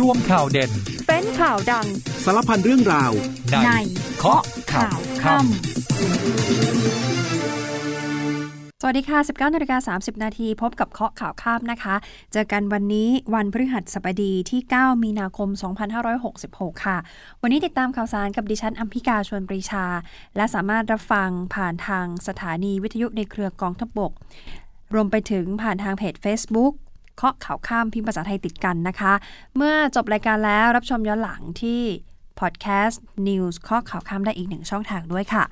รวมข่าวเด่น เป็นข่าวดัง สารพันเรื่องราว ในในเคาะข่าวค่ำสวัสดีค่ะ 19นาฬิกา30 นาทีพบกับเคาะข่าวข้ามนะคะ เจอกันวันนี้วันพฤหัสบดีที่ 9 มีนาคม 2566 ค่ะ วันนี้ติดตามข่าวสารกับดิฉันอัมพิกาชวนปรีชา และสามารถรับฟังผ่านทางสถานีวิทยุในเครือกองทพบกรวมไปถึงผ่านทางเพจ Facebook เคาะข่าวข้ามพิมพ์ภาษาไทยติดกันนะคะ เมื่อจบรายการแล้วรับชมย้อนหลังที่พอดแคสต์ News ข้อข่าวข้ามได้อีกหนึ่งช่องทางด้วยค่ะ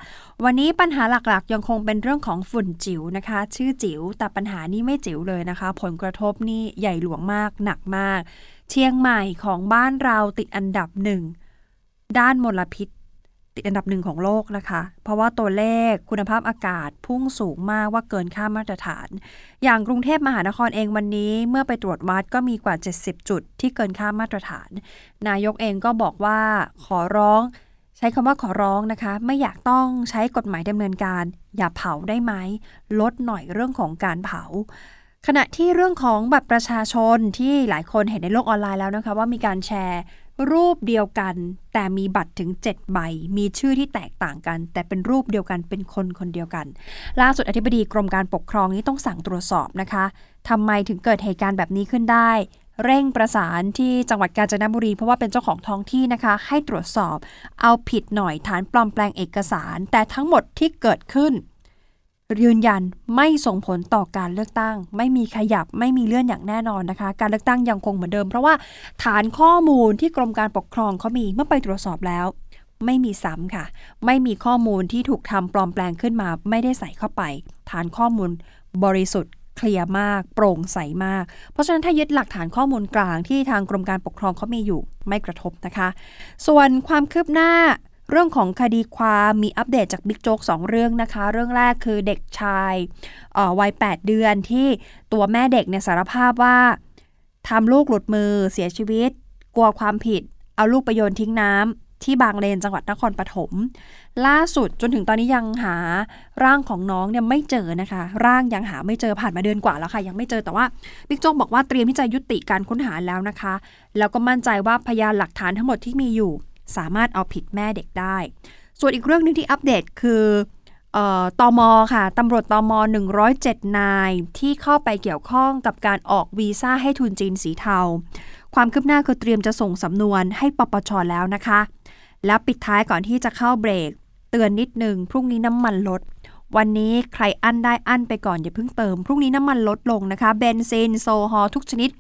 วันนี้ปัญหาหลักๆ ยังคงเป็นเรื่องของฝุ่นจิ๋วนะคะ ชื่อจิ๋วแต่ปัญหานี่ไม่จิ๋วเลยนะคะ ผลกระทบนี่ใหญ่หลวงมากหนักมาก เชียงใหม่ของบ้านเราติดอันดับหนึ่งด้านมลพิษ ติดอันดับหนึ่งของโลกนะคะ เพราะว่าตัวเลขคุณภาพอากาศพุ่งสูงมากว่าเกินค่ามาตรฐาน อย่างกรุงเทพมหานครเองวันนี้เมื่อไปตรวจวัดก็มีกว่า 70 จุดที่เกินค่ามาตรฐาน นายกเองก็บอกว่าขอร้อง ใช้คำว่าขอร้องนะคะ ไม่อยากต้องใช้กฎหมายดำเนินการ อย่าเผาได้ไหมลดหน่อยเรื่องของการเผาขณะที่เรื่องของบัตรประชาชนที่หลายคนเห็นในโลกออนไลน์แล้วนะคะ ว่ามีการแชร์ รูปเดียวกัน แต่มีบัตรถึง 7 ใบ มีชื่อที่แตกต่างกัน แต่เป็นรูปเดียวกันเป็นคนคนเดียวกัน ล่าสุดอธิบดีกรมการปกครองนี้ต้องสั่งตรวจสอบนะคะทำไมถึงเกิดเหตุการณ์แบบนี้ขึ้นได้ เร่งประสานที่จังหวัดกาญจนบุรี เพราะว่าเป็นเจ้าของท้องที่นะคะ ให้ตรวจสอบ เอาผิดหน่อยฐานปลอมแปลงเอกสาร แต่ทั้งหมดที่เกิดขึ้น ยืนยันไม่ส่งผลต่อการเลือกตั้ง ไม่มีขยับไม่มีเลื่อนอย่างแน่นอนนะคะ การเลือกตั้งยังคงเหมือนเดิม เพราะว่าฐานข้อมูลที่กรมการปกครองเขามีเมื่อไปตรวจสอบแล้ว ไม่มีซ้ำค่ะ ไม่มีข้อมูลที่ถูกทำปลอมแปลงขึ้นมา ไม่ได้ใส่เข้าไป ฐานข้อมูลบริสุทธิ์เคลียร์มาก โปร่งใสมาก เพราะฉะนั้นถ้ายึดหลักฐานข้อมูลกลางที่ทางกรมการปกครองเขามีอยู่ไม่กระทบนะคะ ส่วนความคืบหน้า เรื่องของคดีความมีอัปเดตจากบิ๊กโจ๊กสองเรื่องนะคะ เรื่องแรกคือเด็กชายออวัย 8 เดือนที่ตัวแม่เด็กเนี่ยสารภาพว่าทำลูกหลุดมือเสียชีวิต กลัวความผิด เอาลูกไปโยนทิ้งน้ำที่บางเลนจังหวัดนครปฐมล่าสุดจนถึงตอนนี้ยังหาร่างของน้องเนี่ยไม่เจอนะคะ ร่างยังหาไม่เจอผ่านมาเดือนกว่าแล้วค่ะ ยังไม่เจอแต่ว่าบิ๊กโจ๊กบอกว่าเตรียมที่จะยุติการค้นหาแล้วนะคะ แล้วก็มั่นใจว่าพยานหลักฐานทั้งหมดที่มีอยู่ สามารถเอาผิดแม่เด็กได้ ส่วนอีกเรื่องนึงที่อัปเดตคือออตอมค่ะตำรวจตอม107 นาย ที่เข้าไปเกี่ยวข้องกับการออกวีซ่าให้ทุนจีนสีเทา ความคืบหน้าคือเตรียมจะส่งสำนวนให้ปปชแล้วนะคะ แล้วปิดท้ายก่อนที่จะเข้าเบรก เตือนนิดนึง พรุ่งนี้น้ำมันลด วันนี้ใครอั้นได้อั้นไปก่อนอย่าเพิ่งเติม พรุ่งนี้น้ำมันลดลงนะคะ เบนซิน โซฮอล์ทุกชนิด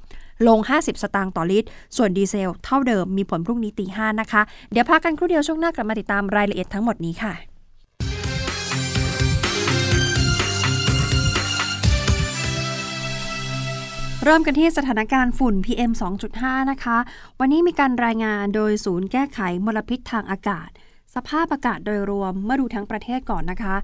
ลง 50 สตางค์ต่อลิตร ส่วนดีเซลเท่าเดิมมีผลพรุ่งนี้ตีห้านะคะ เดี๋ยวพักกันครู่เดียวช่วงหน้ากลับมาติดตามรายละเอียดทั้งหมดนี้ค่ะเริ่มกันที่สถานการณ์ฝุ่น PM 2.5 นะคะ วันนี้มีการรายงานโดยศูนย์แก้ไขมลพิษทางอากาศ สภาพอากาศโดยรวมเมื่อดูทั้งประเทศก่อนนะคะ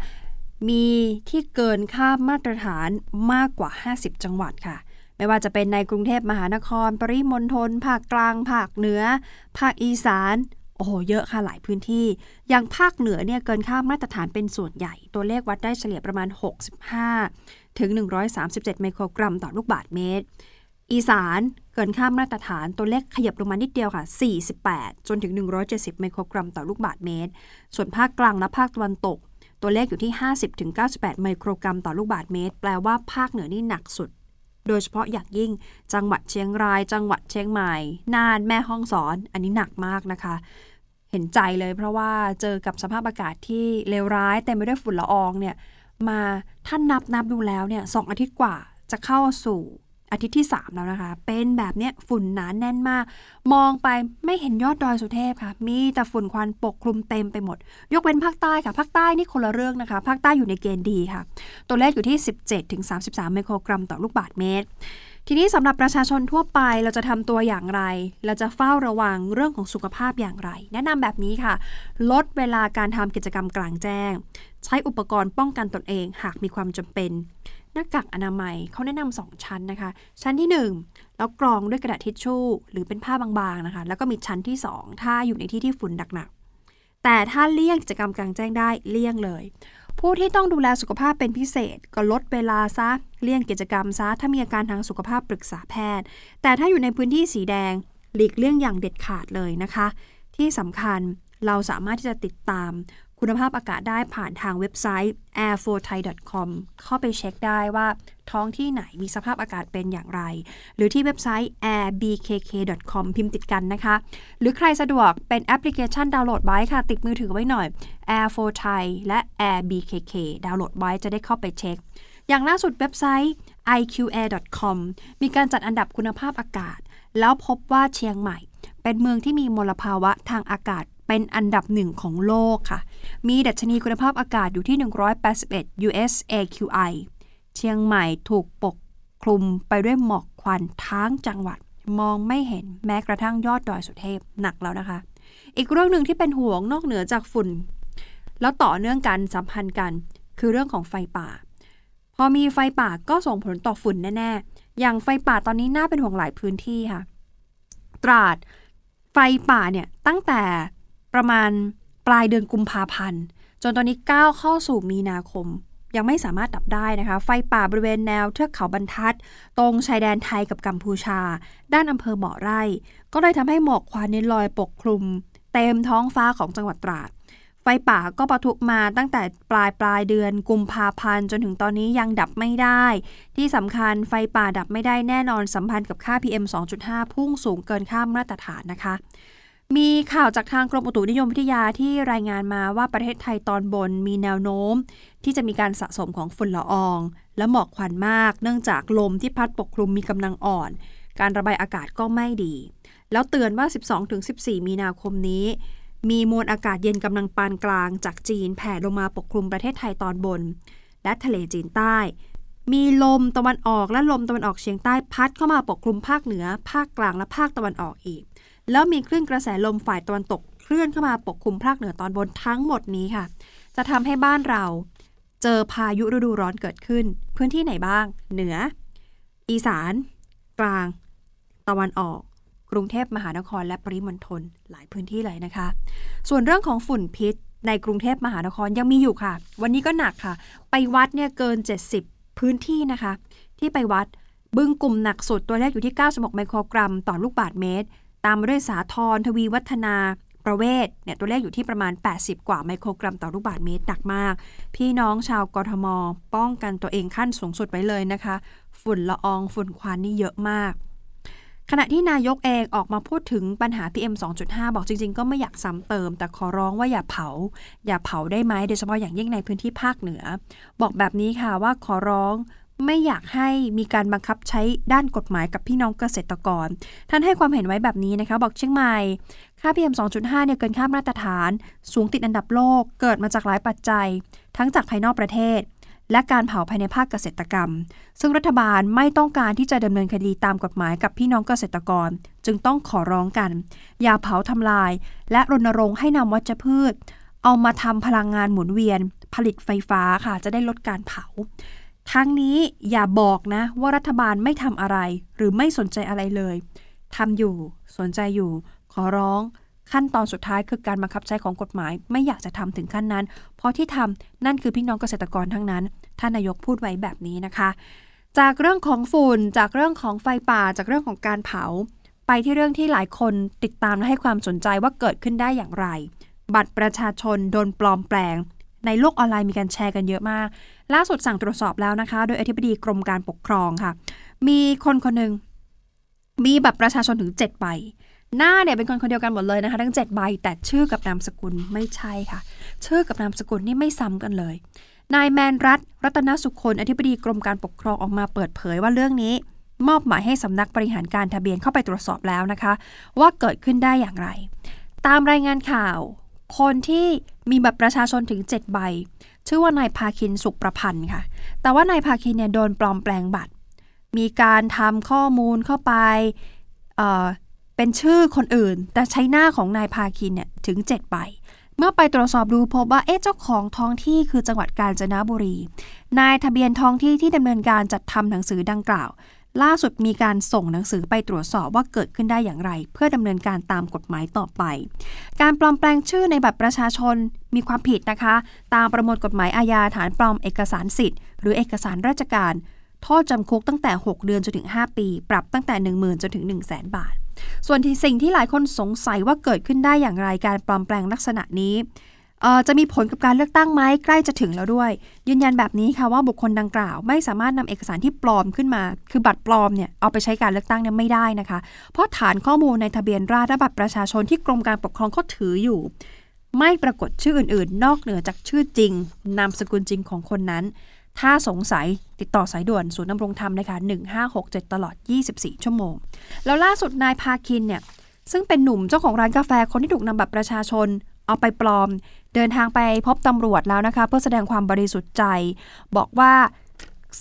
มีที่เกินค่ามาตรฐานมากกว่า 50 จังหวัดค่ะ ไม่ว่าจะเป็นในกรุงเทพมหานคร ปริมณฑลภาคกลางภาคเหนือ ภาคอีสานโอ้โหเยอะค่ะหลายพื้นที่ อย่างภาคเหนือเนี่ยเกินค่ามาตรฐานเป็นส่วนใหญ่ ตัวเลขวัดได้เฉลี่ยประมาณ 65 ถึง 137 ไมโครกรัมต่อลูกบาศก์เมตร อีสานเกินค่ามาตรฐานตัวเลขขยับลงมานิดเดียวค่ะ 48 จนถึง 170 ไมโครกรัมต่อลูกบาศก์เมตร ส่วนภาคกลางและภาคตะวันตก ตัวเลขอยู่ที่ 50ถึง98 ไมโครกรัมต่อลูกบาศก์เมตร แปลว่าภาคเหนือนี่หนักสุด โดยเฉพาะอย่างยิ่งจังหวัดเชียงราย จังหวัดเชียงใหม่ น่านแม่ฮ่องสอน อันนี้หนักมากนะคะ เห็นใจเลยเพราะว่าเจอกับสภาพอากาศที่เลวร้ายเต็มไปด้วยฝุ่นละอองเนี่ยมาท่านนับนับดูแล้วเนี่ยสองอาทิตย์กว่าจะเข้าสู่ อาทิตย์ที่ 3 แล้วนะคะ เป็นแบบเนี้ยฝุ่นหนาแน่นมาก มองไปไม่เห็นยอดดอยสุเทพค่ะ มีแต่ฝุ่นควันปกคลุมเต็มไปหมด ยกเว้นภาคใต้ค่ะ ภาคใต้นี่คนละเรื่องนะคะ ภาคใต้อยู่ในเกณฑ์ดีค่ะ ตัวเลขอยู่ที่ 17ถึง33 ไมโครกรัมต่อลูกบาศก์เมตร ทีนี้สำหรับประชาชนทั่วไปเราจะทำตัวอย่างไร เราจะเฝ้าระวังเรื่องของสุขภาพอย่างไร แนะนำแบบนี้ค่ะ ลดเวลาการทำกิจกรรมกลางแจ้ง ใช้อุปกรณ์ป้องกันตนเองหากมีความจำเป็นหน้ากากอนามัยเขาแนะนำสองชั้นนะคะ ชั้นที่ 1 แล้วกรองด้วยกระดาษทิชชู่ หรือเป็นผ้าบางๆนะคะ แล้วก็มีชั้นที่ 2 ถ้าอยู่ในที่ที่ฝุ่นหนักๆแต่ถ้าเลี่ยงกิจกรรมกลางแจ้งได้เลี่ยงเลย ผู้ที่ต้องดูแลสุขภาพเป็นพิเศษ ก็ลดเวลาซะ เลี่ยงกิจกรรมซะ ถ้ามีอาการทางสุขภาพปรึกษาแพทย์ แต่ถ้าอยู่ในพื้นที่สีแดง หลีกเลี่ยงอย่างเด็ดขาดเลยนะคะ ที่สำคัญเราสามารถที่จะติดตามคุณภาพอากาศได้ผ่านทางเว็บไซต์ air4thai.com เข้าไปเช็คได้ว่า ท้องที่ไหนมีสภาพอากาศเป็นอย่างไร หรือที่เว็บไซต์ airbkk.com พิมพ์ติดกันนะคะ หรือใครสะดวกเป็นแอปพลิเคชันดาวน์โหลดไว้ค่ะ ติดมือถือไว้หน่อย air4thai และ airbkk ดาวน์โหลดไว้จะได้เข้าไปเช็ค อย่างล่าสุดเว็บไซต์ iqair.com มีการจัดอันดับคุณภาพอากาศ แล้วพบว่าเชียงใหม่ เป็นเมืองที่มีมลภาวะทางอากาศเป็นอันดับหนึ่งของโลกค่ะ มีดัชนีคุณภาพอากาศอยู่ที่ 181 US AQI เชียงใหม่ถูกปกคลุมไปด้วยหมอกควันทั้งจังหวัดมองไม่เห็นแม้กระทั่งยอดดอยสุเทพหนักแล้วนะคะ อีกเรื่องหนึ่งที่เป็นห่วงนอกเหนือจากฝุ่น แล้วต่อเนื่องกันสัมพันธ์กัน คือเรื่องของไฟป่า พอมีไฟป่าก็ส่งผลต่อฝุ่นแน่ๆ อย่างไฟป่าตอนนี้น่าเป็นห่วงหลายพื้นที่ค่ะ ตราดไฟป่าเนี่ยตั้งแต่ประมาณปลายเดือนกุมภาพันธ์จนตอนนี้ก้าวเข้าสู่มีนาคม ยังไม่สามารถดับได้นะคะ ไฟป่าบริเวณแนวเทือกเขาบรรทัด ตรงชายแดนไทยกับกัมพูชา ด้านอำเภอบ่อไร่ ก็เลยทำให้หมอกควันในลอยปกคลุม เต็มท้องฟ้าของจังหวัดตราด ไฟป่าก็ปะทุมาตั้งแต่ปลายปลายเดือนกุมภาพันธ์จนถึงตอนนี้ยังดับไม่ได้ ที่สำคัญไฟป่าดับไม่ได้แน่นอนสัมพันธ์กับค่า PM 2.5 พุ่งสูงเกินค่ามาตรฐานนะคะ มีข่าวจากทางกรมอุตุนิยมวิทยาที่รายงานมาว่าประเทศไทยตอนบนมีแนวโน้ม ที่จะมีการสะสมของฝุ่นละออง และหมอกควันมาก เนื่องจากลมที่พัดปกคลุมมีกำลังอ่อน การระบายอากาศก็ไม่ดี แล้วเตือนว่า 12-14 มีนาคมนี้ มีมวลอากาศเย็นกำลังปานกลางจากจีนแผ่ลงมาปกคลุมประเทศไทยตอนบน และทะเลจีนใต้ มีลมตะวันออกและลมตะวันออกเฉียงใต้พัดเข้ามาปกคลุมภาคเหนือ ภาคกลางและภาคตะวันออกอีก แล้วมีคลื่นกระแสลมฝ่ายตะวันตกเคลื่อนเข้ามาปกคลุมภาคเหนือตอนบนทั้งหมดนี้ค่ะ จะทำให้บ้านเราเจอพายุฤดูร้อนเกิดขึ้น พื้นที่ไหนบ้าง เหนือ อีสาน กลาง ตะวันออก กรุงเทพมหานครและปริมณฑลหลายพื้นที่เลยนะคะ ส่วนเรื่องของฝุ่นพิษในกรุงเทพมหานครยังมีอยู่ค่ะ วันนี้ก็หนักค่ะ ไปวัดเนี่ยเกิน 70 พื้นที่นะคะ ที่ไปวัดบึงกลุ่มหนักสุดตัวเลขอยู่ที่ 96 ไมโครกรัม ต่อลูกบาศก์เมตร ตามมาด้วยสาทรทวีวัฒนาประเวศเนี่ยตัวเลขอยู่ที่ประมาณ 80 กว่าไมโครกรัมต่อลูกบาศก์เมตรหนักมาก พี่น้องชาวกทม ป้องกันตัวเองขั้นสูงสุดไว้เลยนะคะ ฝุ่นละอองฝุ่นควันนี่เยอะมาก ขณะที่นายกเองออกมาพูดถึงปัญหา PM 2.5 บอกจริง ๆ ก็ไม่อยากซ้ำเติม แต่ขอร้องว่าอย่าเผา อย่าเผาได้ไหมโดยเฉพาะอย่างยิ่งในพื้นที่ภาคเหนือ บอกแบบนี้ค่ะว่าขอร้อง ไม่อยากให้มีการบังคับใช้ด้านกฎหมายกับพี่น้องเกษตรกร ท่านให้ความเห็นไว้แบบนี้นะคะ บอกเชียงใหม่ ค่า PM 2.5 เนี่ยเกินค่ามาตรฐาน สูงติดอันดับโลก เกิดมาจากหลายปัจจัย ทั้งจากภายนอกประเทศ และการเผาภายในภาคเกษตรกรรม ซึ่งรัฐบาลไม่ต้องการที่จะดำเนินคดีตามกฎหมายกับพี่น้องเกษตรกร จึงต้องขอร้องกัน อย่าเผาทำลาย และรณรงค์ให้นำวัชพืช เอามาทำพลังงานหมุนเวียน ผลิตไฟฟ้าค่ะจะได้ลดการเผา ทั้งนี้อย่าบอกนะว่ารัฐบาลไม่ทำอะไร หรือไม่สนใจอะไรเลยทำอยู่สนใจอยู่ ขอร้องขั้นตอนสุดท้ายคือการบังคับใช้ของกฎหมาย ไม่อยากจะทำถึงขั้นนั้น เพราะที่ทำนั่นคือพี่น้องเกษตรกรทั้งนั้น ท่านนายกพูดไว้แบบนี้นะคะ จากเรื่องของฝุ่น จากเรื่องของไฟป่า จากเรื่องของการเผา ไปที่เรื่องที่หลายคนติดตามและให้ความสนใจว่าเกิดขึ้นได้อย่างไร บัตรประชาชนโดนปลอมแปลง ในโลกออนไลน์มีการแชร์กันเยอะมาก ล่าสุดสั่งตรวจสอบแล้วนะคะ โดยอธิบดีกรมการปกครองค่ะ มีคนคนหนึ่งมีบัตรประชาชนถึง7ใบหน้าเนี่ยเป็นคนคนเดียวกันหมดเลยนะคะ ทั้ง 7 ใบ แต่ชื่อกับนามสกุลไม่ใช่ค่ะ ชื่อกับนามสกุลนี่ไม่ซ้ำกันเลย นายแมนรัตรัตนสุคนอธิบดีกรมการปกครองออกมาเปิดเผยว่าเรื่องนี้ มอบหมายให้สำนักบริหารการทะเบียนเข้าไปตรวจสอบแล้วนะคะ ว่าเกิดขึ้นได้อย่างไร ตามรายงานข่าว คนที่ มีบัตรประชาชนถึง 7 ใบ ชื่อว่านายพาคินสุขประพันธ์ค่ะ แต่ว่านายพาคินเนี่ยโดนปลอมแปลงบัตร มีการทำข้อมูลเข้าไปเอ่อเป็นชื่อคนอื่น แต่ใช้หน้าของนายพาคินเนี่ยถึง 7 ใบ เมื่อไปตรวจสอบดูพบว่าเอ๊ะเจ้าของท้องที่คือจังหวัดกาญจนบุรี นายทะเบียนท้องที่ที่ดำเนินการจัดทำหนังสือดังกล่าว ล่าสุดมีการส่งหนังสือไปตรวจสอบว่าเกิดขึ้นได้อย่างไร เพื่อดำเนินการตามกฎหมายต่อไป การปลอมแปลงชื่อในบัตรประชาชนมีความผิดนะคะ ตามประมวลกฎหมายอาญาฐานปลอมเอกสารสิทธิ์หรือเอกสารราชการ โทษจำคุกตั้งแต่ 6 เดือนจนถึง 5 ปี ปรับตั้งแต่ 10,000จนถึง 1 0 0 0 0แบาท ส่วนที่สิ่งที่หลายคนสงสัยว่าเกิดขึ้นได้อย่างไรการปลอมแปลงลักษณะนี้ จะมีผลกับการเลือกตั้งไหมใกล้จะถึงแล้วด้วย ยืนยันแบบนี้ค่ะว่าบุคคลดังกล่าว ไม่สามารถนำเอกสารที่ปลอมขึ้นมา คือบัตรปลอมเนี่ยเอาไปใช้การเลือกตั้งเนี่ยไม่ได้นะคะ เพราะฐานข้อมูลในทะเบียนราษฎรบัตรประชาชนที่กรมการปกครองเขาถืออยู่ ไม่ปรากฏชื่ออื่นๆ นอกเหนือจากชื่อจริง นามสกุลจริงของคนนั้น ถ้าสงสัยติดต่อสายด่วนศูนย์ดำรงธรรมนะคะ1567 ตลอด 24 ชั่วโมง แล้วล่าสุดนายพาคินเนี่ยซึ่งเป็นหนุ่มเจ้าของร้านกาแฟคนที่ถูกนำบัตรประชาชนเอาไปปลอม เดินทางไปพบตำรวจแล้วนะคะ เพื่อแสดงความบริสุทธิ์ใจ บอกว่า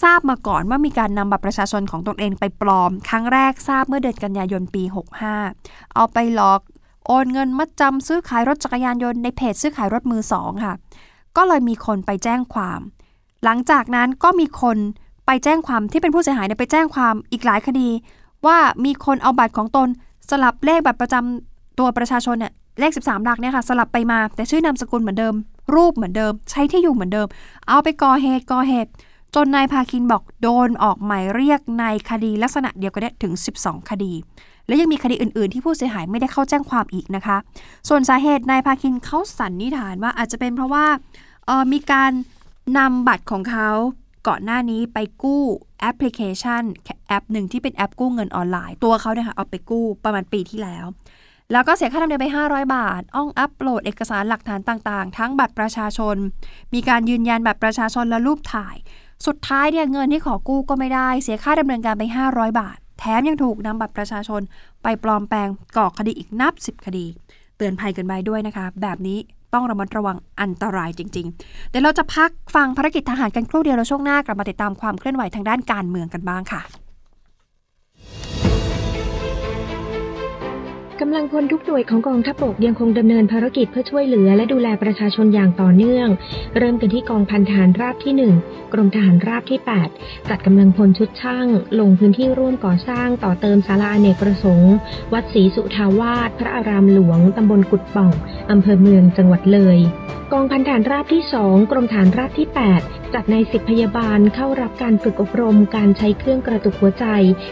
ทราบมาก่อนว่ามีการนำบัตรประชาชนของตนเองไปปลอม ครั้งแรกทราบเมื่อเดือนกันยายนปี 65 เอาไปหลอกโอนเงินมัดจำซื้อขายรถจักรยานยนต์ในเพจซื้อขายรถมือสองค่ะ ก็เลยมีคนไปแจ้งความ หลังจากนั้นก็มีคนไปแจ้งความที่เป็นผู้เสียหายเนี่ยไปแจ้งความอีกหลายคดี ว่ามีคนเอาบัตรของตนสลับเลขบัตรประจำตัวประชาชนเนี่ย เลข 13 หลักเนี่ยค่ะ สลับไปมาแต่ชื่อนามสกุลเหมือนเดิม รูปเหมือนเดิม ใช้ที่อยู่เหมือนเดิม เอาไปก่อเหตุก่อเหตุ จนนายพาคินบอกโดนออกหมายเรียกในคดีลักษณะเดียวกันเนี่ยถึง 12 คดี และยังมีคดีอื่น ๆ ที่ผู้เสียหายไม่ได้เข้าแจ้งความอีกนะคะ ส่วนสาเหตุนายพาคินเขาสันนิษฐานว่าอาจจะเป็นเพราะว่าเออมีการนำบัตรของเขาก่อนหน้านี้ไปกู้แอปพลิเคชันแอปหนึ่งที่เป็นแอปกู้เงินออนไลน์ ตัวเขาเนี่ยค่ะเอาไปกู้ประมาณปีที่แล้ว แล้วก็เสียค่าธรรมเนียมไป 500 บาท อ้องอัปโหลดเอกสารหลักฐานต่างๆ ทั้งบัตรประชาชน มีการยืนยันบัตรประชาชนและรูปถ่าย สุดท้ายเนี่ยเงินที่ขอกู้ก็ไม่ได้ เสียค่าดำเนินการไป 500 บาท แถมยังถูกนำบัตรประชาชน ไปปลอมแปลงก่อคดีอีกนับ 10 คดี เตือนภัยกันไว้ด้วยนะคะ แบบนี้ต้องระมัดระวังอันตรายจริง ๆ เดี๋ยวเราจะพักฟังภารกิจทหารกันครู่เดียวแล้วช่วงหน้ากลับมาติดตามความเคลื่อนไหวทางด้านการเมืองกันบ้างค่ะ กำลังพลทุกหน่วยของกองทัพบกยังคงดำเนินภารกิจเพื่อช่วยเหลือและดูแลประชาชนอย่างต่อเนื่อง เริ่มกันที่กองพันทหารราบที่ 1 กรมทหารราบที่ 8 จัดกำลังพลชุดช่าง ลงพื้นที่ร่วมก่อสร้างต่อเติมศาลาเนกประสงค์ วัดศรีสุทาวาสพระอารามหลวงตำบลกุดป่องอำเภอเมืองจังหวัดเลยกองพันฐานราบที่ 2 กรมฐานราบที่ 8 จัดในสิบพยาบาลเข้ารับการฝึกอบรมการใช้เครื่องกระตุกหัวใจ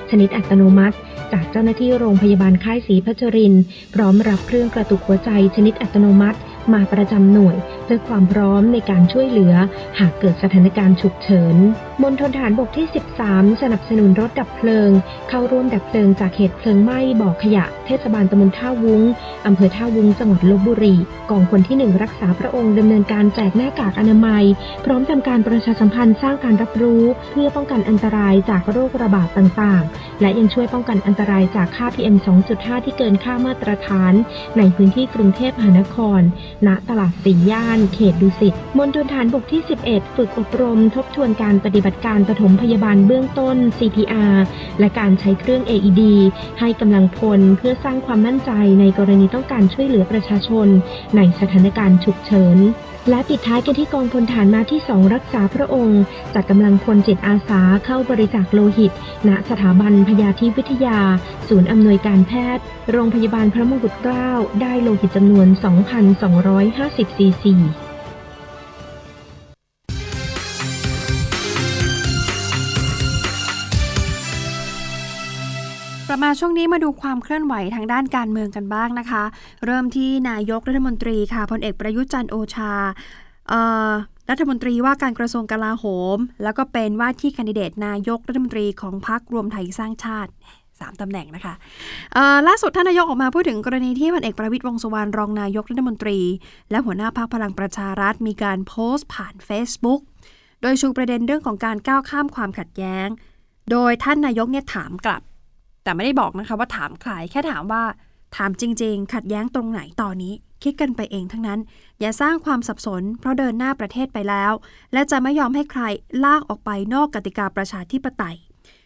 ชนิดอัตโนมัติ จากเจ้าหน้าที่โรงพยาบาลค่ายศรีพัชริน พร้อมรับเครื่องกระตุกหัวใจชนิดอัตโนมัติ มาประจำหน่วย เพื่อความพร้อมในการช่วยเหลือ หากเกิดสถานการณ์ฉุกเฉินมณฑลฐานบกที่ 13 สนับสนุนรถดับเพลิง เข้าร่วมดับเพลิงจากเหตุเพลิงไหม้บ่อขยะ เทศบาลตำบลท่าวุ้งอำเภอท่าวุ้งจังหวัดลบบุรี กองพลที่ 1 รักษาพระองค์ดำเนินการแจกหน้ากากอนามัย พร้อมทำการประชาสัมพันธ์สร้างการรับรู้ เพื่อป้องกันอันตรายจากโรคระบาดต่างๆ และยังช่วยป้องกันอันตรายจากค่า PM 2.5 ที่เกินค่ามาตรฐาน ในพื้นที่กรุงเทพมหานคร ณตลาดสีย่าน เขตดุสิตมณฑลฐานบกที่ 11 ฝึกอบรมทบทวนการปฏิบัติการปฐมพยาบาลเบื้องต้น CPR และการใช้เครื่อง AED ให้กำลังพลเพื่อสร้างความมั่นใจในกรณีต้องการช่วยเหลือประชาชน ในสถานการณ์ฉุกเฉิน และปิดท้ายกันที่กองพลฐานมาที่2รักษาพระองค์จัดกำลังพลจิตอาสาเข้าบริจาคโลหิต ณสถาบันพยาธิวิทยา ศูนย์อำนวยการแพทย์ โรงพยาบาลพระมงกุฎเกล้าได้โลหิตจำนวน 2,250ซีซี มาช่วงนี้มาดูความเคลื่อนไหวทางด้านการเมืองกันบ้างนะคะ เริ่มที่นายกรัฐมนตรีค่ะพลเอกประยุทธ์จันโอชาเอ่อรัฐมนตรีว่าการกระทรวงกลาโหม แล้วก็เป็นว่าที่คนดิเดตนายกรัฐมนตรีของพรรครวมไทยสร้างชาติสามตำแหน่งนะคะล่าสุดท่านนายกออกมาพูดถึงกรณีที่พลเอกประวิตรวงษ์สุวรรณรองนายกรัฐมนตรี และหัวหน้าพรรคพลังประชารัฐมีการโพสต์ผ่าน Facebook โดยชูประเด็นเรื่องของการก้าวข้ามความขัดแย้ง โดยท่านนายกเนี่ยถามกลับ แต่ไม่ได้บอกนะคะว่าถามใครแค่ถามว่าถามจริง ๆ ขัดแย้งตรงไหนตอนนี้ คิดกันไปเองทั้งนั้น อย่าสร้างความสับสน เพราะเดินหน้าประเทศไปแล้ว และจะไม่ยอมให้ใครลากออกไปนอกกติกาประชาธิปไตย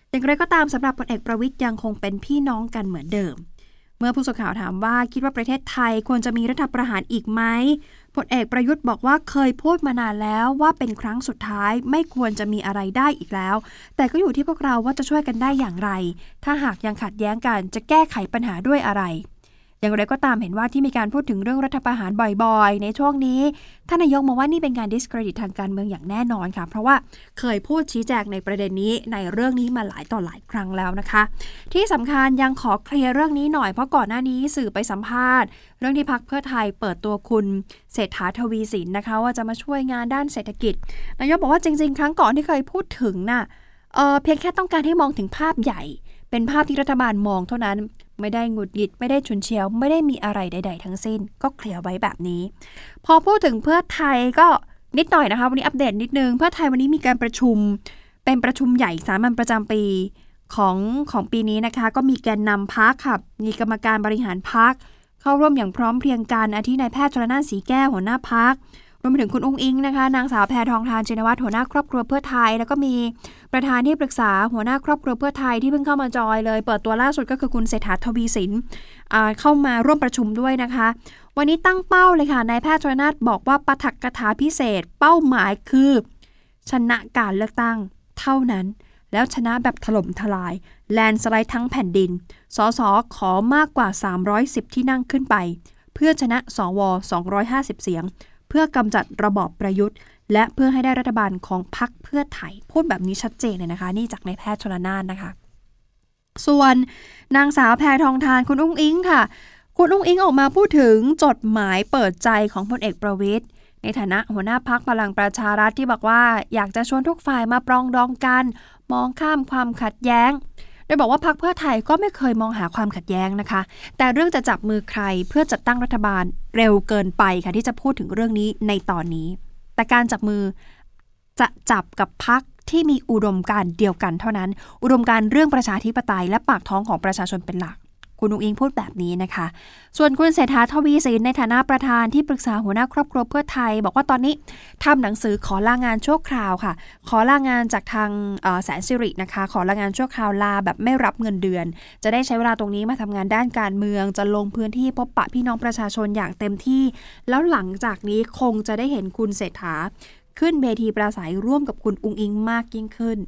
อย่างไรก็ตามสำหรับพลเอกประวิทย์ยังคงเป็นพี่น้องกันเหมือนเดิม เมื่อผู้สื่อข่าวถามว่าคิดว่าประเทศไทยควรจะมีรัฐประหารอีกไหมพลเอกประยุทธ์บอกว่าเคยพูดมานานแล้วว่าเป็นครั้งสุดท้ายไม่ควรจะมีอะไรได้อีกแล้ว แต่ก็อยู่ที่พวกเราว่าจะช่วยกันได้อย่างไร ถ้าหากยังขัดแย้งกันจะแก้ไขปัญหาด้วยอะไร อย่างไรก็ตามเห็นว่าที่มีการพูดถึงเรื่องรัฐประหารบ่อยๆ ในช่วงนี้ท่านนายกมองว่านี่เป็นการดิสเครดิตทางการเมืองอย่างแน่นอนค่ะ เพราะว่าเคยพูดชี้แจงในประเด็นนี้ในเรื่องนี้มาหลายต่อหลายครั้งแล้วนะคะ ที่สำคัญยังขอเคลียร์เรื่องนี้หน่อยเพราะก่อนหน้านี้สื่อไปสัมภาษณ์ เรื่องที่พักเพื่อไทยเปิดตัวคุณเศรษฐาทวีสินนะคะ ว่าจะมาช่วยงานด้านเศรษฐกิจนายกบอกว่าจริง ๆ ครั้งก่อนที่เคยพูดถึงน่ะเเพียงแค่ต้องการให้มองถึงภาพใหญ่เป็นภาพที่รัฐบาลมองเท่านั้น ไม่ได้หงุดหงิด ไม่ได้ฉุนเฉียว ไม่ได้มีอะไรใด ๆ ทั้งสิ้น ก็เคลียร์ไว้แบบนี้ พอพูดถึงเพื่อไทยก็นิดหน่อยนะคะ วันนี้อัปเดตนิดนึง เพื่อไทยวันนี้มีการประชุม เป็นประชุมใหญ่สามัญประจำปีของของปีนี้นะคะ ก็มีแกนนำพักค่ะมีกรรมการบริหารพักเข้าร่วมอย่างพร้อมเพรียงกันอาทินายแพทย์ชลนานสีแก้วหัวหน้าพัก วมไปถึงคุณอุ้งอิงนะคะ นางสาวแพทองทานชินวัตหัวหน้าครอบครัวเพื่อไทย แล้วก็มีประธานที่ปรึกษาหัวหน้าครอบครัวเพื่อไทยที่เพิ่งเข้ามาจอยเลย เปิดตัวล่าสุดก็คือคุณเศรษฐาทวีสินเข้ามาร่วมประชุมด้วยนะคะ วันนี้ตั้งเป้าเลยค่ะนายแพทย์ชลนาบอกว่าปฐกถาพิเศษ เป้าหมายคือ ชนะการเลือกตั้งเท่านั้น แล้วชนะแบบถล่มทลาย แลนสไลด์ทั้งแผ่นดิน สสขอมากกว่า 310 ที่นั่งขึ้นไป เพื่อชนะสว250 เสียง พื่อกำจัดระบอบประยุทธ์ และเพื่อให้ได้รัฐบาลของพรรคเพื่อไทย พูดแบบนี้ชัดเจนเลยนะคะ นี่จากนายแพทย์ชลนานนะคะ ส่วนนางสาวแพทองทานคุณอุ้งอิงค่ะ คุณอุ้งอิงออกมาพูดถึงจดหมายเปิดใจของพลเอกประวิทย์ในฐานะหัวหน้าพักพลังประชารัฐที่บอกว่า อยากจะชวนทุกฝ่ายมาปรองดองกัน มองข้ามความขัดแย้ง โดยบอกว่าพรรคเพื่อไทยก็ไม่เคยมองหาความขัดแย้งนะคะ แต่เรื่องจะจับมือใครเพื่อจัดตั้งรัฐบาลเร็วเกินไปค่ะที่จะพูดถึงเรื่องนี้ในตอนนี้ แต่การจับมือจะจับกับพรรคที่มีอุดมการเดียวกันเท่านั้น อุดมการเรื่องประชาธิปไตยและปากท้องของประชาชนเป็นหลัก คุณนุงอิงพูดแบบนี้นะคะ ส่วนคุณเศรษฐาทวีสินในฐานะประธานที่ปรึกษาหัวหน้าครอบครัวเพื่อไทย บอกว่าตอนนี้ทำหนังสือขอลางานชั่วคราวค่ะ ขอลางานจากทางแสนสิรินะคะ ขอลางานชั่วคราวลาแบบไม่รับเงินเดือน จะได้ใช้เวลาตรงนี้มาทำงานด้านการเมือง จะลงพื้นที่พบปะพี่น้องประชาชนอย่างเต็มที่ แล้วหลังจากนี้คงจะได้เห็นคุณเศรษฐาขึ้นเวทีปราศัยร่วมกับคุณอุงอิงมากยิ่งขึ้น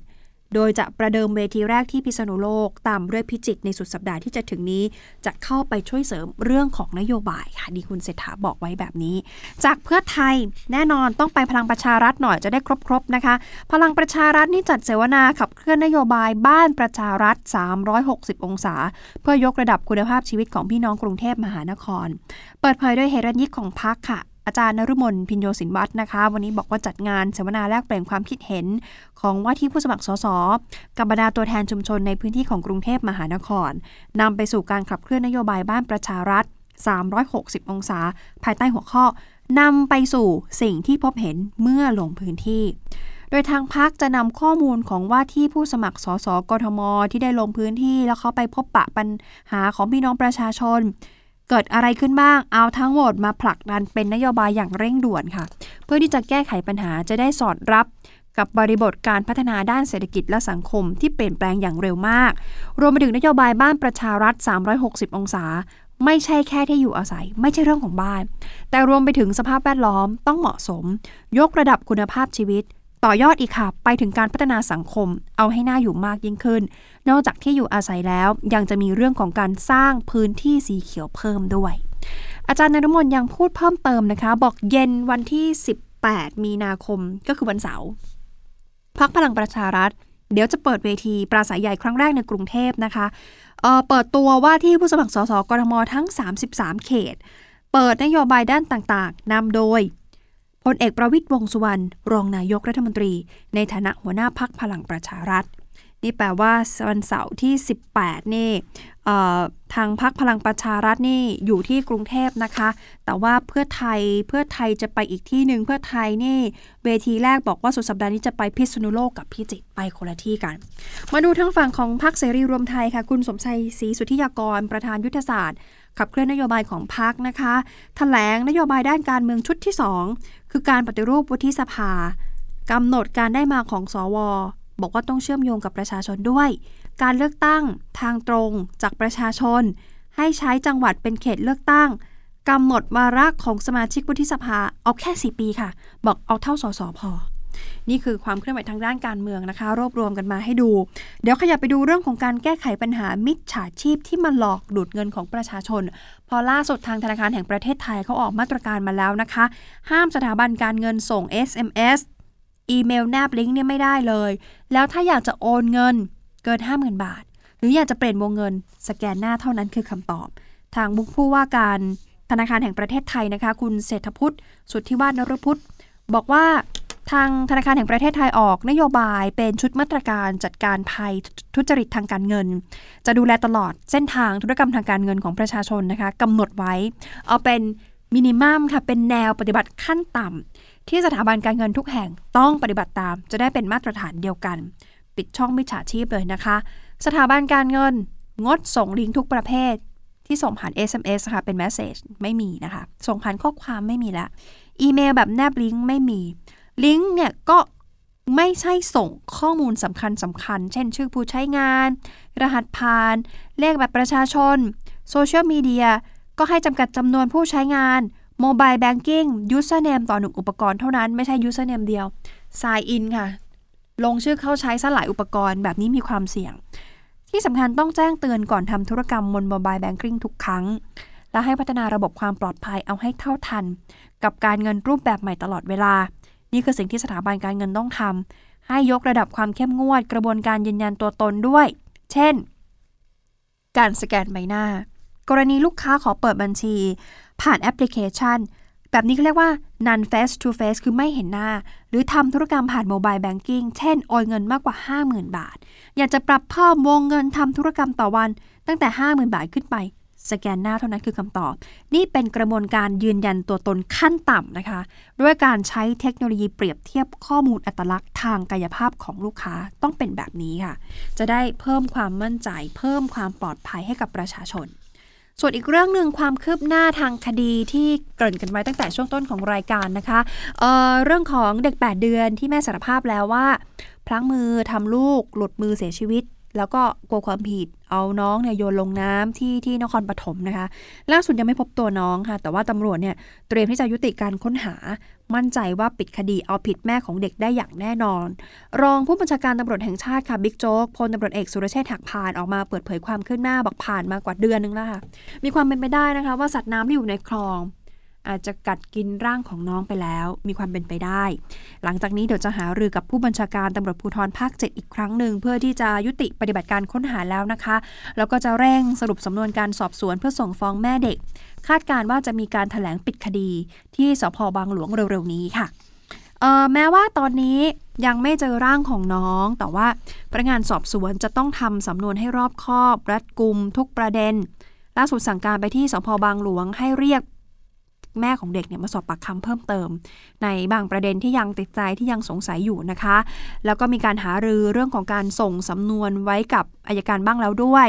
โดยจะประเดิมเวทีแรกที่พิษณุโลก ตามด้วยพิจิตรในสุดสัปดาห์ที่จะถึงนี้ จะเข้าไปช่วยเสริมเรื่องของนโยบายค่ะดีคุณเศรษฐาบอกไว้แบบนี้ จากเพื่อไทยแน่นอนต้องไปพลังประชารัฐหน่อยจะได้ครบๆนะคะ พลังประชารัฐนี่จัดเสวนาขับเคลื่อนนโยบายบ้านประชารัฐ 360 องศา เพื่อยกระดับคุณภาพชีวิตของพี่น้องกรุงเทพมหานคร เปิดเผยด้วยเฮรัญยิกของพักค่ะ อาจารย์นรุมนพินโยสินวัฒนะคะ วันนี้บอกว่าจัดงานเสวนาแลกเปลี่ยนความคิดเห็น ของว่าที่ผู้สมัครสสกับบรรดาตัวแทนชุมชนในพื้นที่ของกรุงเทพมหานครนำไปสู่การขับเคลื่อนนโยบายบ้านประชารัฐ 360 องศา ภายใต้หัวข้อนำไปสู่สิ่งที่พบเห็นเมื่อลงพื้นที่ โดยทางพักจะนำข้อมูลของว่าที่ผู้สมัครสสกทม ที่ได้ลงพื้นที่ แล้วเขาไปพบปะปัญหาของพี่น้องประชาชน เกิดอะไรขึ้นบ้าง เอาทั้งหมดมาผลักดันเป็นนโยบายอย่างเร่งด่วนค่ะ เพื่อที่จะแก้ไขปัญหาจะได้สอดรับกับบริบทการพัฒนาด้านเศรษฐกิจและสังคมที่เปลี่ยนแปลงอย่างเร็วมาก รวมไปถึงนโยบายบ้านประชารัฐ 360 องศา ไม่ใช่แค่ที่อยู่อาศัย ไม่ใช่เรื่องของบ้าน แต่รวมไปถึงสภาพแวดล้อมต้องเหมาะสม ยกระดับคุณภาพชีวิต ต่อยอดอีกค่ะ ไปถึงการพัฒนาสังคม เอาให้หน่าอยู่มากยิ่งขึ้น นอกจากที่อยู่อาศัยแล้ว ยังจะมีเรื่องของการสร้างพื้นที่สีเขียวเพิ่มด้วย อาจารย์นรมนยังพูดเพิ่มเติมนะคะ บอกเย็นวันที่ 18 มีนาคมก็คือวันเสาร์พักพลังประชารัฐ เดี๋ยวจะเปิดเวทีปราศัยใหญ่ครั้งแรกในกรุงเทพนะคะเเปิดตัวว่าที่ผู้สมัครสสกรทมทั้ง 33 เขต เปิดนโยบายด้านต่างๆนำโดย พลเอกประวิตยวงสุวรรณรองนายกรัฐมนตรี ในฐานะหัวหน้าพักพลังประชารัฐ นี่แปลว่าวันเสาร์ที่ 18 นี่ทางพักพลังประชารัฐนี่อยู่ที่กรุงเทพนะคะ แต่ว่าเพื่อไทยเพื่อไทยจะไปอีกที่หนึ่งเพื่อไทยนี่เวทีแรกบอกว่าสุดสัปดาห์นี้จะไปพิษณุโลกกับพิจิตรไปคนละที่กัน มาดูทั้งฝั่งของพักเสรีรวมไทยค่ะ คุณสมชัยศรีสุทธิยากรประธานยุทธศาสตร์ ขับเคลื่อนนโยบายของพรรคนะคะถแถลงนโยบายด้านการเมืองชุดที่ 2 คือการปฏิรูปวุฒิสภากำหนดการได้มาของสอวอบอกว่าต้องเชื่อมโยงกับประชาชนด้วย การเลือกตั้งทางตรงจากประชาชน ให้ใช้จังหวัดเป็นเขตเลือกตั้งกำหนดวาระของสมาชิกวุฒิสภาเอาแค่ 4 ปีค่ะ บอกเอาเท่าสสพอ นี่คือความเคลื่อนไหวทางด้านการเมืองนะคะ รวบรวมกันมาให้ดู เดี๋ยวขยับไปดูเรื่องของการแก้ไขปัญหามิจฉาชีพที่มาหลอกดูดเงินของประชาชน พอล่าสุดทางธนาคารแห่งประเทศไทยเขาออกมาตรการมาแล้วนะคะ ห้ามสถาบันการเงินส่ง SMS อีเมลแนบลิงก์เนี่ยไม่ได้เลย แล้วถ้าอยากจะโอนเงินเกิน50,000บาท หรืออยากจะเปลี่ยนวงเงิน สแกนหน้าเท่านั้นคือคำตอบ ทางบุกผู้ว่าการธนาคารแห่งประเทศไทยนะคะ คุณเศรษฐพุทธสุทธิวาฒนรพุทธบอกว่า ทางธนาคารแห่งประเทศไทยออกนโยบายเป็นชุดมาตรการจัดการภัยทุจริตทางการเงิน จะดูแลตลอดเส้นทางธุรกรรมทางการเงินของประชาชนนะคะกำหนดไว้ เอาเป็นมินิมัมค่ะเป็นแนวปฏิบัติขั้นต่ำที่สถาบันการเงินทุกแห่งต้องปฏิบัติตาม จะได้เป็นมาตรฐานเดียวกัน ปิดช่องมิจฉาชีพเลยนะคะ สถาบันการเงินงดส่งลิงก์ทุกประเภทที่ส่งผ่าน SMS ค่ะเป็น Message ไม่มีนะคะ ส่งผ่านข้อความไม่มีละ อีเมลแบบแนบลิงก์ไม่มี ลิงก์เนี่ยก็ไม่ใช่ส่งข้อมูลสำคัญสำคัญ เช่น ชื่อผู้ใช้งาน รหัสผ่าน เลขแบบประชาชน โซเชียลมีเดีย ก็ให้จำกัดจำนวนผู้ใช้งาน โมบายแบงกิ้งยูสเนมต่อหนึ่งอุปกรณ์เท่านั้น ไม่ใช่ยูสเนมเดียว Sign in ค่ะ ลงชื่อเข้าใช้ซะหลายอุปกรณ์แบบนี้มีความเสี่ยง ที่สำคัญต้องแจ้งเตือนก่อนทำธุรกรรมบนโมบายแบงกิ้งทุกครั้ง และให้พัฒนาระบบความปลอดภัยเอาให้เท่าทัน กับการเงินรูปแบบใหม่ตลอดเวลา นี่คือสิ่งที่สถาบันการเงินต้องทำให้ยกระดับความเข้มงวด กระบวนการยืนยันตัวตนด้วย เช่น การสแกนใบหน้า กรณีลูกค้าขอเปิดบัญชี ผ่านแอปพลิเคชัน แบบนี้เขาเรียกว่า non face to face คือไม่เห็นหน้า หรือทำธุรกรรมผ่าน mobile banking เช่น โอนเงินมากกว่า 50,000 บาท อยากจะปรับเพิ่มวงเงินทำธุรกรรมต่อวันตั้งแต่ 50,000 บาทขึ้นไป สแกนหน้าเท่านั้นคือคำตอบ นี่เป็นกระบวนการยืนยันตัวตนขั้นต่ำนะคะ ด้วยการใช้เทคโนโลยีเปรียบเทียบข้อมูลอัตลักษณ์ทางกายภาพของลูกค้าต้องเป็นแบบนี้ค่ะ จะได้เพิ่มความมั่นใจ เพิ่มความปลอดภัยให้กับประชาชน ส่วนอีกเรื่องหนึ่งความคืบหน้าทางคดีที่เกริ่นกันไว้ตั้งแต่ช่วงต้นของรายการนะคะเเรื่องของเด็ก 8 เดือนที่แม่สารภาพแล้วว่าพลั้งมือทำลูกหลุดมือเสียชีวิต แล้วก็กลัวความผิด เอาน้องเนี่ยโยนลงน้ำที่ที่นครปฐมนะคะ ล่าสุดยังไม่พบตัวน้องค่ะ แต่ว่าตำรวจเนี่ยเตรียมที่จะยุติการค้นหา มั่นใจว่าปิดคดีเอาผิดแม่ของเด็กได้อย่างแน่นอน รองผู้บัญชาการตำรวจแห่งชาติค่ะบิ๊กโจ๊กพลตำรวจเอกสุรเชษฐ์หักพานออกมาเปิดเผยความคืบหน้าบอกผ่านมากว่าเดือนนึงแล้วค่ะมีความเป็นไปได้นะคะ ว่าสัตว์น้ำที่อยู่ในคลอง อาจจะกัดกินร่างของน้องไปแล้ว มีความเป็นไปได้ หลังจากนี้เดี๋ยวจะหารือกับผู้บัญชาการตำรวจภูธรภาค 7 อีกครั้งหนึ่งเพื่อที่จะยุติปฏิบัติการค้นหาแล้วนะคะ แล้วก็จะเร่งสรุปสำนวนการสอบสวนเพื่อส่งฟ้องแม่เด็ก คาดการว่าจะมีการถแถลงปิดคดี ที่สพบางหลวงเร็วๆนี้ค่ะแม้ว่าตอนนี้ยังไม่เจอร่างของน้อง แต่ว่าพนักงานสอบสวนจะต้องทำสำนวนให้รอบคอบ รัดกุมทุกประเด็น ล่าสุดสั่งการไปที่สพบางหลวงให้เรียก แม่ของเด็กเนี่ยมาสอบปากคำเพิ่มเติม ในบางประเด็นที่ยังติดใจที่ยังสงสัยอยู่นะคะ แล้วก็มีการหารือเรื่องของการส่งสำนวนไว้กับอายการบ้างแล้วด้วย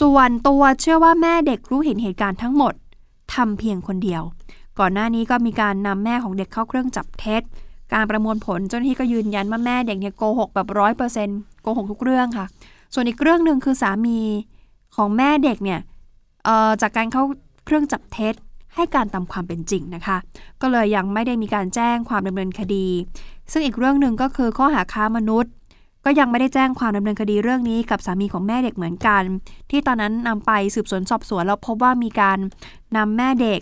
ส่วนตัวเชื่อว่าแม่เด็กรู้เห็นเหตุการณ์ทั้งหมดทำเพียงคนเดียว ก่อนหน้านี้ก็มีการนำแม่ของเด็กเข้าเครื่องจับเท็จการประมวลผลเจ้าหน้าที่ก็ยืนยันว่าแม่เด็กเนี่ยโกหกแบบร้อยเปอร์เซ็นต์โกหกทุกเรื่องค่ะ ส่วนอีกเรื่องหนึ่งคือสามีของแม่เด็กเนี่ยจากการเข้าเครื่องจับเท็จ ให้การตามความเป็นจริงนะคะ ก็เลยยังไม่ได้มีการแจ้งความดำเนินคดี ซึ่งอีกเรื่องหนึ่งก็คือข้อหาค้ามนุษย์ ก็ยังไม่ได้แจ้งความดำเนินคดีเรื่องนี้กับสามีของแม่เด็กเหมือนกัน ที่ตอนนั้นนำไปสืบสวนสอบสวนแล้วพบว่ามีการนำแม่เด็ก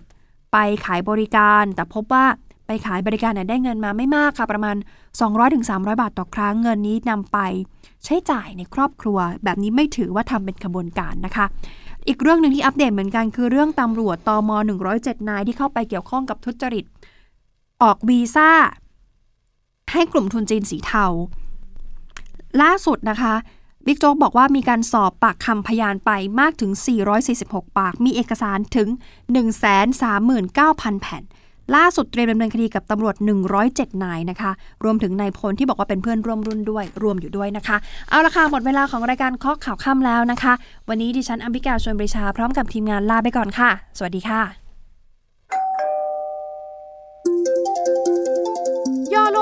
ไปขายบริการ แต่พบว่าไปขายบริการเนี่ยได้เงินมาไม่มากค่ะ ประมาณ 200-300 บาทต่อครั้งเงินนี้นำไป ใช้จ่ายในครอบครัว แบบนี้ไม่ถือว่าทำเป็นขบวนการนะคะ อีกเรื่องหนึ่งที่อัปเดตเหมือนกันคือเรื่องตำรวจตอม107 นายที่เข้าไปเกี่ยวข้องกับทุจริต ออกวีซ่า ให้กลุ่มทุนจีนสีเทา ล่าสุดนะคะบิ๊กโจ๊กบอกว่ามีการสอบปากคำพยานไปมากถึง 446 ปาก มีเอกสารถึง 139,000 แผ่น ล่าสุดเตรียมดำเนินคดีกับตำรวจ 107 นายนะคะ รวมถึงนายพลที่บอกว่าเป็นเพื่อนร่วมรุ่นด้วย รวมอยู่ด้วยนะคะ เอาละค่ะหมดเวลาของรายการเคาะข่าวค่ำแล้วนะคะ วันนี้ดิฉันอัมพิกาชวนบริชาพร้อมกับทีมงานลาไปก่อนค่ะ สวัสดีค่ะ